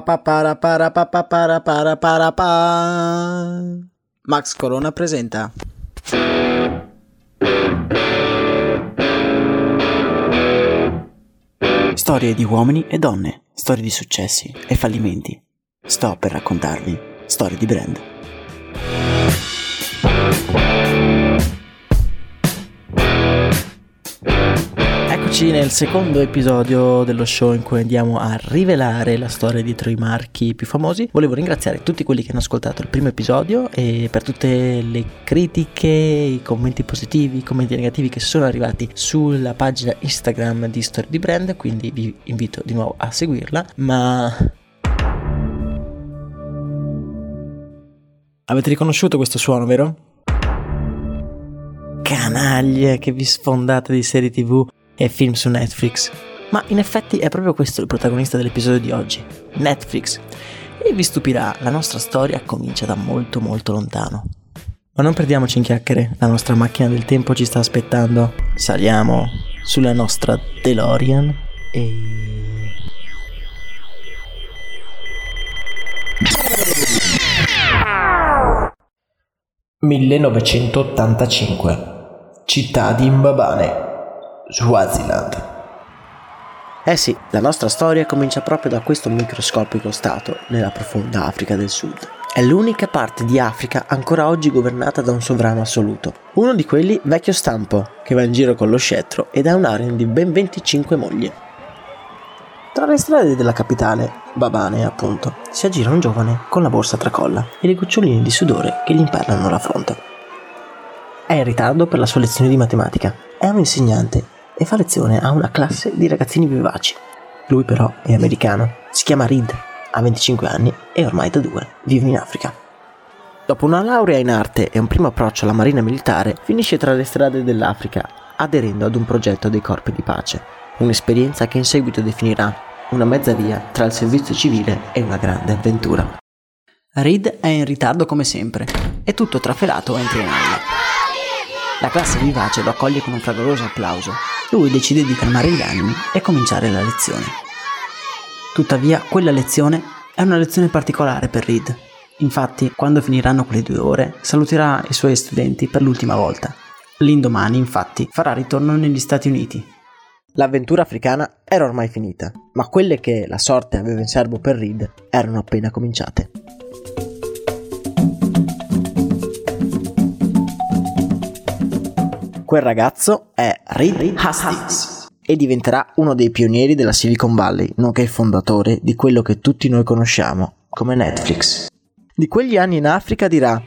Para para pa pa para para para pa. Max Corona presenta. Storie di uomini e donne, storie di successi e fallimenti. Sto per raccontarvi storie di brand. Eccoci nel secondo episodio dello show in cui andiamo a rivelare la storia dietro i marchi più famosi. Volevo ringraziare tutti quelli che hanno ascoltato il primo episodio e per tutte le critiche, i commenti positivi, i commenti negativi che sono arrivati sulla pagina Instagram di Storia di Brand, quindi vi invito di nuovo a seguirla. Ma Avete riconosciuto questo suono, vero? Canaglie che vi sfondate di serie tv e film su Netflix. Ma in effetti è proprio questo il protagonista dell'episodio di oggi, Netflix. E vi stupirà, la nostra storia comincia da molto molto lontano. Ma non perdiamoci in chiacchiere, la nostra macchina del tempo ci sta aspettando. Saliamo sulla nostra DeLorean e... 1985 Città di Mbabane, Swaziland. Eh sì, la nostra storia comincia proprio da questo microscopico stato nella profonda Africa del Sud. È l'unica parte di Africa ancora oggi governata da un sovrano assoluto. Uno di quelli vecchio stampo, che va in giro con lo scettro ed ha un harem di ben 25 mogli. Tra le strade della capitale, Babane appunto, si aggira un giovane con la borsa tracolla e le goccioline di sudore che gli imperlano la fronte. È in ritardo per la sua lezione di matematica. È un insegnante e fa lezione a una classe di ragazzini vivaci. Lui però è americano, si chiama Reed, ha 25 anni e ormai da due vive in Africa. Dopo una laurea in arte e un primo approccio alla marina militare, finisce tra le strade dell'Africa, aderendo ad un progetto dei corpi di pace, un'esperienza che in seguito definirà una mezza via tra il servizio civile e una grande avventura. Reed è in ritardo come sempre e tutto trafelato entra in aula. La classe vivace lo accoglie con un fragoroso applauso. Lui decide di calmare gli animi e cominciare la lezione. Tuttavia, quella lezione è una lezione particolare per Reed. Infatti, quando finiranno quelle due ore, saluterà i suoi studenti per l'ultima volta. L'indomani, infatti, farà ritorno negli Stati Uniti. L'avventura africana era ormai finita, ma quelle che la sorte aveva in serbo per Reed erano appena cominciate. Quel ragazzo è Reed Hastings e diventerà uno dei pionieri della Silicon Valley, nonché il fondatore di quello che tutti noi conosciamo come Netflix. Di quegli anni in Africa dirà: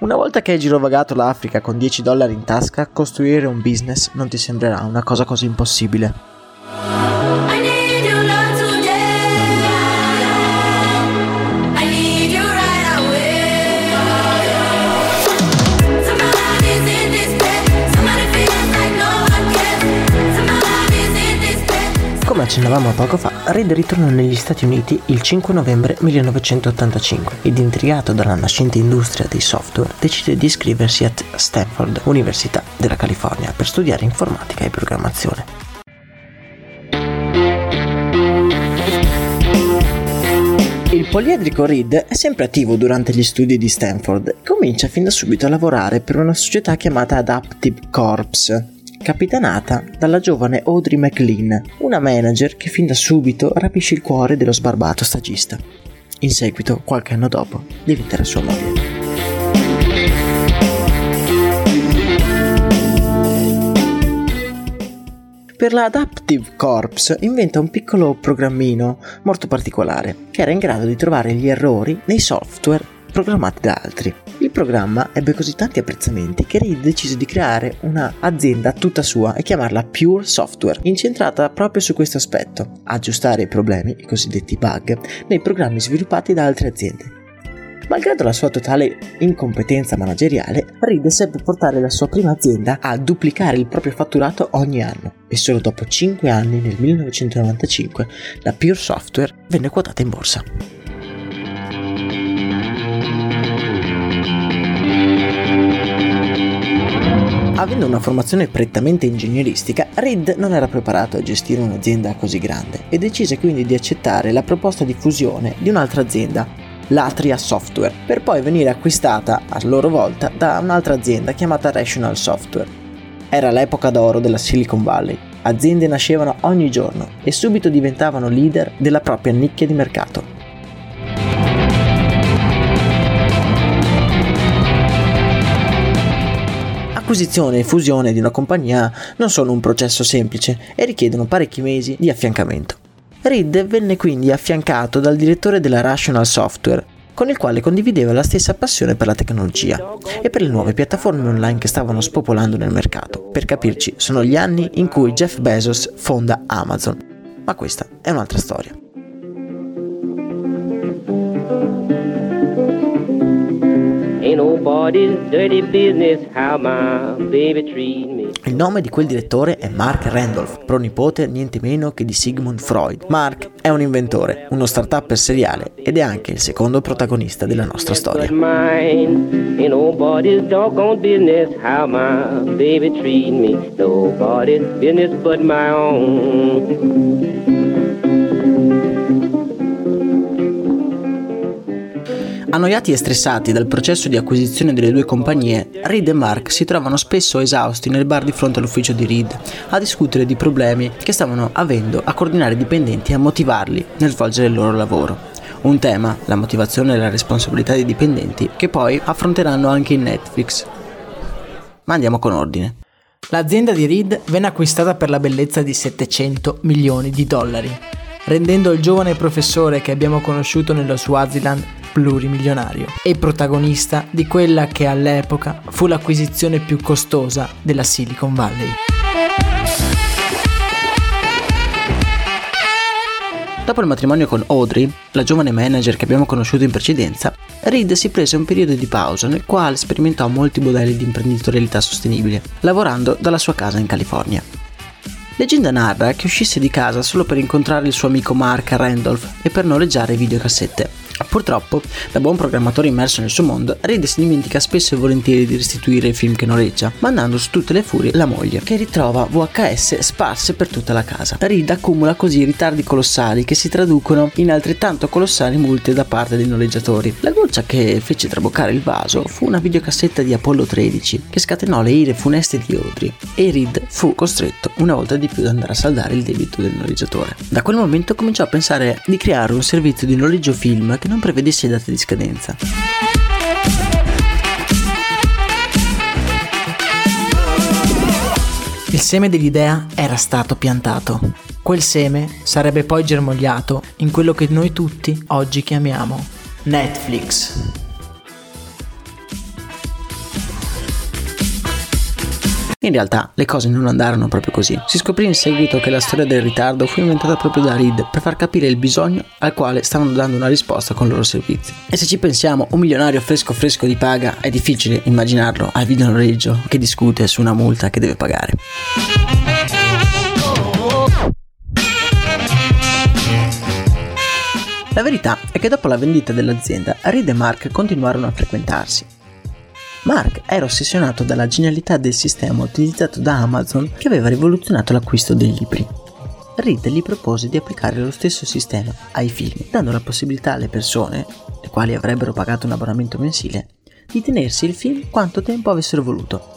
Una volta che hai girovagato l'Africa con 10 dollari in tasca, costruire un business non ti sembrerà una cosa così impossibile. Come accennavamo poco fa, Reed ritornò negli Stati Uniti il 5 novembre 1985 ed intrigato dalla nascente industria dei software decide di iscriversi a Stanford, Università della California, per studiare informatica e programmazione. Il poliedrico Reed è sempre attivo durante gli studi di Stanford. E comincia fin da subito a lavorare per una società chiamata Adaptive Corps, capitanata dalla giovane Audrey McLean, una manager che fin da subito rapisce il cuore dello sbarbato stagista. In seguito, qualche anno dopo, diventerà sua moglie. Per la Adaptive Corps inventa un piccolo programmino molto particolare che era in grado di trovare gli errori nei software programmati da altri. Il programma ebbe così tanti apprezzamenti che Reed decise di creare un'azienda tutta sua e chiamarla Pure Software, incentrata proprio su questo aspetto, aggiustare i problemi, i cosiddetti bug, nei programmi sviluppati da altre aziende. Malgrado la sua totale incompetenza manageriale, Reed seppe portare la sua prima azienda a duplicare il proprio fatturato ogni anno e solo dopo 5 anni, nel 1995, la Pure Software venne quotata in borsa. Avendo una formazione prettamente ingegneristica, Reed non era preparato a gestire un'azienda così grande e decise quindi di accettare la proposta di fusione di un'altra azienda, l'Atria Software, per poi venire acquistata a loro volta da un'altra azienda chiamata Rational Software. Era l'epoca d'oro della Silicon Valley. Aziende nascevano ogni giorno e subito diventavano leader della propria nicchia di mercato. Acquisizione e fusione di una compagnia non sono un processo semplice e richiedono parecchi mesi di affiancamento. Reed venne quindi affiancato dal direttore della Rational Software, con il quale condivideva la stessa passione per la tecnologia e per le nuove piattaforme online che stavano spopolando nel mercato. Per capirci, sono gli anni in cui Jeff Bezos fonda Amazon. Ma questa è un'altra storia. Il nome di quel direttore è Mark Randolph, pronipote niente meno che di Sigmund Freud. Mark è un inventore, uno start-up seriale ed è anche il secondo protagonista della nostra storia. Nobody's business but my own. Annoiati e stressati dal processo di acquisizione delle due compagnie, Reed e Mark si trovano spesso esausti nel bar di fronte all'ufficio di Reed a discutere di problemi che stavano avendo a coordinare i dipendenti e a motivarli nel svolgere il loro lavoro. Un tema, la motivazione e la responsabilità dei dipendenti, che poi affronteranno anche in Netflix. Ma andiamo con ordine. L'azienda di Reed venne acquistata per la bellezza di 700 milioni di dollari, rendendo il giovane professore che abbiamo conosciuto nello Swaziland plurimilionario e protagonista di quella che all'epoca fu l'acquisizione più costosa della Silicon Valley. Dopo il matrimonio con Audrey, la giovane manager che abbiamo conosciuto in precedenza, Reed si prese un periodo di pausa nel quale sperimentò molti modelli di imprenditorialità sostenibile, lavorando dalla sua casa in California. Leggenda narra che uscisse di casa solo per incontrare il suo amico Mark Randolph e per noleggiare videocassette. Purtroppo, da buon programmatore immerso nel suo mondo, Reed si dimentica spesso e volentieri di restituire i film che noleggia, mandando su tutte le furie la moglie, che ritrova VHS sparse per tutta la casa. Reed accumula così ritardi colossali che si traducono in altrettanto colossali multe da parte dei noleggiatori. La goccia che fece traboccare il vaso fu una videocassetta di Apollo 13 che scatenò le ire funeste di Audrey e Reed fu costretto una volta di più ad andare a saldare il debito del noleggiatore. Da quel momento cominciò a pensare di creare un servizio di noleggio film che non prevedesse date di scadenza. Il seme dell'idea era stato piantato. Quel seme sarebbe poi germogliato in quello che noi tutti oggi chiamiamo Netflix. In realtà le cose non andarono proprio così. Si scoprì in seguito che la storia del ritardo fu inventata proprio da Reed per far capire il bisogno al quale stavano dando una risposta con i loro servizi. E se ci pensiamo, un milionario fresco fresco di paga è difficile immaginarlo al videonoleggio che discute su una multa che deve pagare. La verità è che dopo la vendita dell'azienda, Reed e Mark continuarono a frequentarsi. Mark era ossessionato dalla genialità del sistema utilizzato da Amazon che aveva rivoluzionato l'acquisto dei libri. Reed gli propose di applicare lo stesso sistema ai film, dando la possibilità alle persone, le quali avrebbero pagato un abbonamento mensile, di tenersi il film quanto tempo avessero voluto.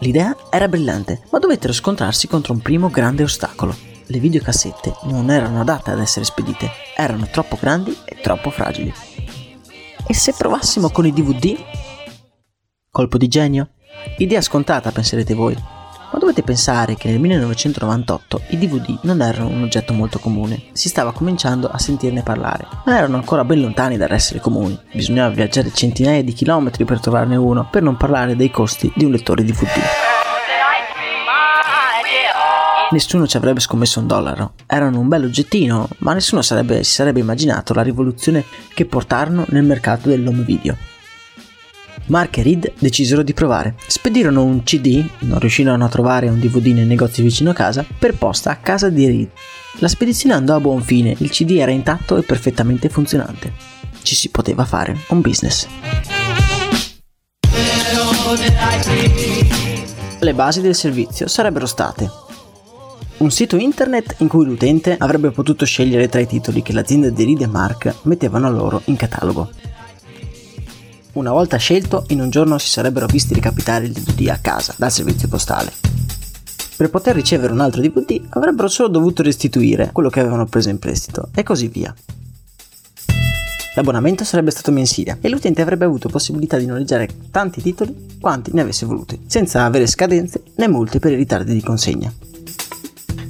L'idea era brillante, ma dovettero scontrarsi contro un primo grande ostacolo. Le videocassette non erano adatte ad essere spedite, erano troppo grandi e troppo fragili. E se provassimo con i DVD? Colpo di genio? Idea scontata, penserete voi. Ma dovete pensare che nel 1998 i DVD non erano un oggetto molto comune, si stava cominciando a sentirne parlare, ma erano ancora ben lontani dall'essere comuni, bisognava viaggiare centinaia di chilometri per trovarne uno, per non parlare dei costi di un lettore DVD. Nessuno ci avrebbe scommesso un dollaro, erano un bel oggettino, ma nessuno sarebbe, si sarebbe immaginato la rivoluzione che portarono nel mercato dell'home video. Mark e Reed decisero di provare. Spedirono un CD, non riuscirono a trovare un DVD nel negozio vicino a casa, per posta a casa di Reed. La spedizione andò a buon fine, il CD era intatto e perfettamente funzionante. Ci si poteva fare un business. Le basi del servizio sarebbero state un sito internet in cui l'utente avrebbe potuto scegliere tra i titoli che l'azienda di Reed e Mark mettevano loro in catalogo. Una volta scelto, in un giorno si sarebbero visti recapitare il DVD a casa dal servizio postale. Per poter ricevere un altro DVD avrebbero solo dovuto restituire quello che avevano preso in prestito e così via. L'abbonamento sarebbe stato mensile e l'utente avrebbe avuto possibilità di noleggiare tanti titoli quanti ne avesse voluti, senza avere scadenze né multe per i ritardi di consegna.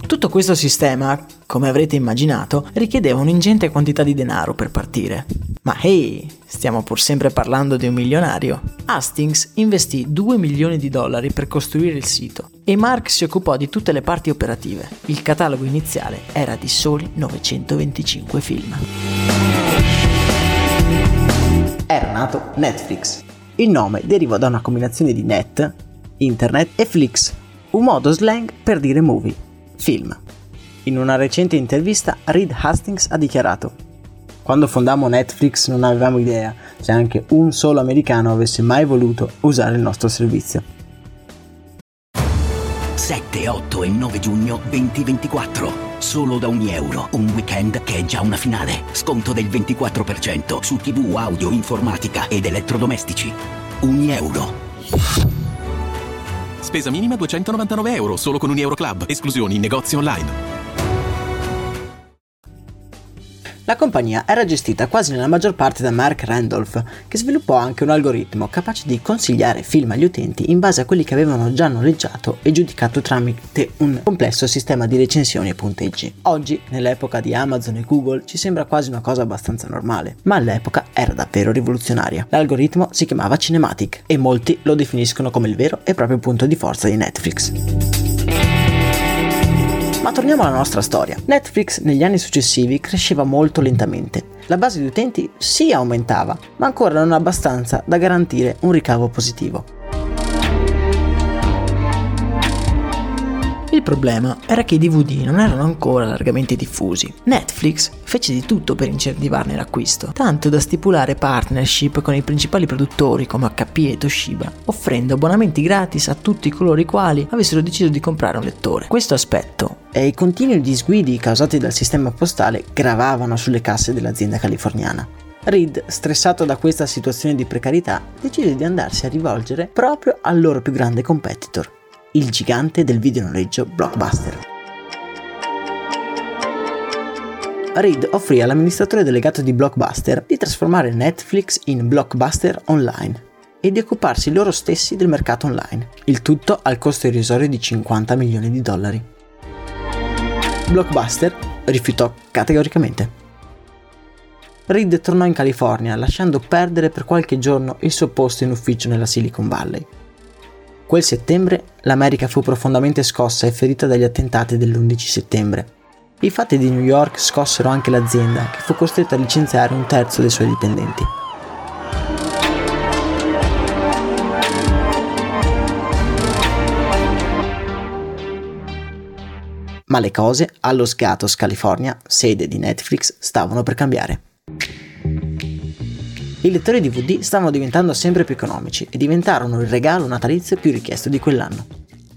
Tutto questo sistema, come avrete immaginato, richiedeva un'ingente quantità di denaro per partire. Ma hey, stiamo pur sempre parlando di un milionario. Hastings investì 2 milioni di dollari per costruire il sito e Mark si occupò di tutte le parti operative. Il catalogo iniziale era di soli 925 film. Era nato Netflix. Il nome deriva da una combinazione di net, internet e flix, un modo slang per dire movie, film. In una recente intervista Reed Hastings ha dichiarato quando fondammo Netflix non avevamo idea se anche un solo americano avesse mai voluto usare il nostro servizio. 7, 8 e 9 giugno 2024. Solo da ogni euro. Un weekend che è già una finale. Sconto del 24% su TV, audio, informatica ed elettrodomestici. Ogni euro. Spesa minima 299 euro solo con un Euro Club. Esclusioni in negozi online. La compagnia era gestita quasi nella maggior parte da Mark Randolph, che sviluppò anche un algoritmo capace di consigliare film agli utenti in base a quelli che avevano già noleggiato e giudicato tramite un complesso sistema di recensioni e punteggi. Oggi, nell'epoca di Amazon e Google, ci sembra quasi una cosa abbastanza normale, ma all'epoca era davvero rivoluzionaria. L'algoritmo si chiamava Cinematic e molti lo definiscono come il vero e proprio punto di forza di Netflix. Torniamo alla nostra storia. Netflix negli anni successivi cresceva molto lentamente. La base di utenti sì aumentava, ma ancora non abbastanza da garantire un ricavo positivo. Il problema era che i DVD non erano ancora largamente diffusi. Netflix fece di tutto per incentivarne l'acquisto, tanto da stipulare partnership con i principali produttori come HP e Toshiba, offrendo abbonamenti gratis a tutti coloro i quali avessero deciso di comprare un lettore. Questo aspetto E i continui disguidi causati dal sistema postale gravavano sulle casse dell'azienda californiana. Reed, stressato da questa situazione di precarietà, decise di andarsi a rivolgere proprio al loro più grande competitor, il gigante del videonoleggio Blockbuster. Reed offrì all'amministratore delegato di Blockbuster di trasformare Netflix in Blockbuster Online e di occuparsi loro stessi del mercato online, il tutto al costo irrisorio di 50 milioni di dollari. Blockbuster rifiutò categoricamente. Reed tornò in California lasciando perdere per qualche giorno il suo posto in ufficio nella Silicon Valley. Quel settembre l'America fu profondamente scossa e ferita dagli attentati dell'11 settembre. I fatti di New York scossero anche l'azienda, che fu costretta a licenziare un terzo dei suoi dipendenti. Ma le cose allo Gatos, California, sede di Netflix, stavano per cambiare. I lettori DVD stavano diventando sempre più economici e diventarono il regalo natalizio più richiesto di quell'anno.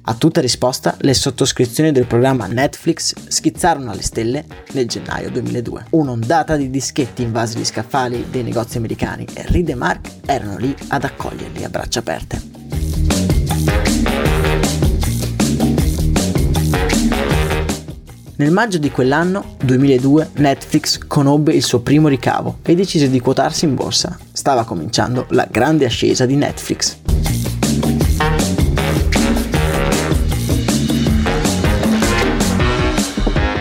A tutta risposta, le sottoscrizioni del programma Netflix schizzarono alle stelle nel gennaio 2002. Un'ondata di dischetti invasi gli scaffali dei negozi americani e Reed e Mark erano lì ad accoglierli a braccia aperte. Nel maggio di quell'anno, 2002, Netflix conobbe il suo primo ricavo e decise di quotarsi in borsa. Stava cominciando la grande ascesa di Netflix.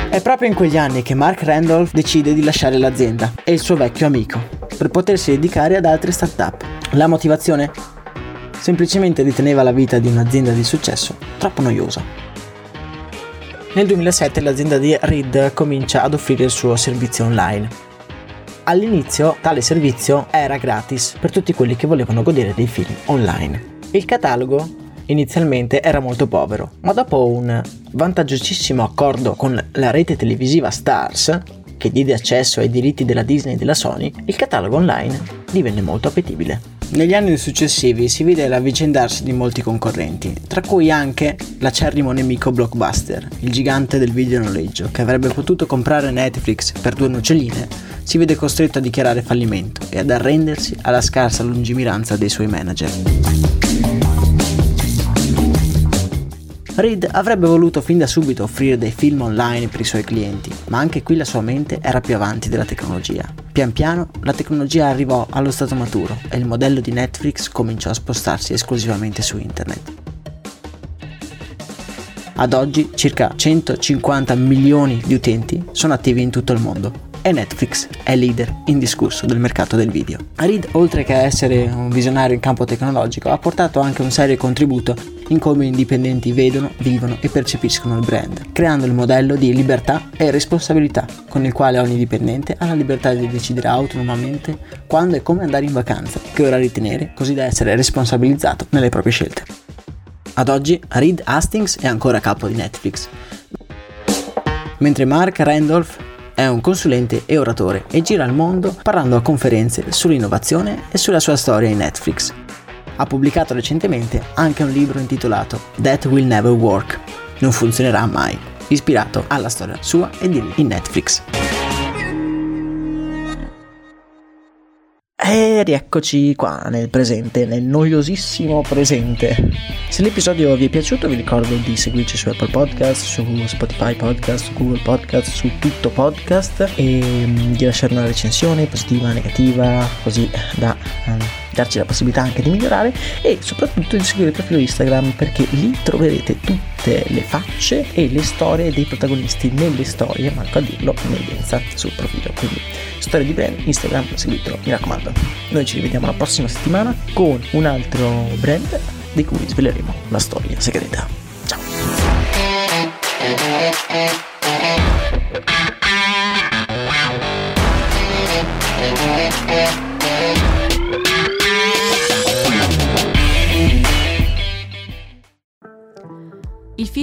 È proprio in quegli anni che Mark Randolph decide di lasciare l'azienda e il suo vecchio amico per potersi dedicare ad altre start-up. La motivazione? Semplicemente riteneva la vita di un'azienda di successo troppo noiosa. Nel 2007 l'azienda di Reed comincia ad offrire il suo servizio online. All'inizio tale servizio era gratis per tutti quelli che volevano godere dei film online. Il catalogo inizialmente era molto povero, ma dopo un vantaggiosissimo accordo con la rete televisiva Stars, che diede accesso ai diritti della Disney e della Sony, il catalogo online divenne molto appetibile. Negli anni successivi si vide l'avvicendarsi di molti concorrenti, tra cui anche l'acerrimo nemico Blockbuster, il gigante del videonoleggio, che avrebbe potuto comprare Netflix per due noccioline, si vede costretto a dichiarare fallimento e ad arrendersi alla scarsa lungimiranza dei suoi manager. Reed avrebbe voluto fin da subito offrire dei film online per i suoi clienti, ma anche qui la sua mente era più avanti della tecnologia. Pian piano la tecnologia arrivò allo stato maturo e il modello di Netflix cominciò a spostarsi esclusivamente su internet. Ad oggi circa 150 milioni di utenti sono attivi in tutto il mondo e Netflix è leader indiscusso del mercato del video. Reed, oltre che essere un visionario in campo tecnologico, ha portato anche un serio contributo in come i dipendenti vedono, vivono e percepiscono il brand, creando il modello di libertà e responsabilità, con il quale ogni dipendente ha la libertà di decidere autonomamente quando e come andare in vacanza, che ora ritenere, così da essere responsabilizzato nelle proprie scelte. Ad oggi Reed Hastings è ancora capo di Netflix, mentre Mark Randolph è un consulente e oratore e gira il mondo parlando a conferenze sull'innovazione e sulla sua storia in Netflix. Ha pubblicato recentemente anche un libro intitolato That Will Never Work, non funzionerà mai, ispirato alla storia sua e di in Netflix. E rieccoci qua nel presente, nel noiosissimo presente. Se l'episodio vi è piaciuto vi ricordo di seguirci su Apple Podcast, su Spotify Podcast, su Google Podcast, su tutto podcast e mm, di lasciare una recensione positiva, negativa, così da um, darci la possibilità anche di migliorare e soprattutto di seguire il profilo Instagram perché lì troverete tutte le facce e le storie dei protagonisti nelle storie, manco a dirlo, in evidenza sul profilo. Quindi storia di brand, Instagram, seguitelo, mi raccomando. Noi ci rivediamo la prossima settimana con un altro brand di cui sveleremo la storia segreta.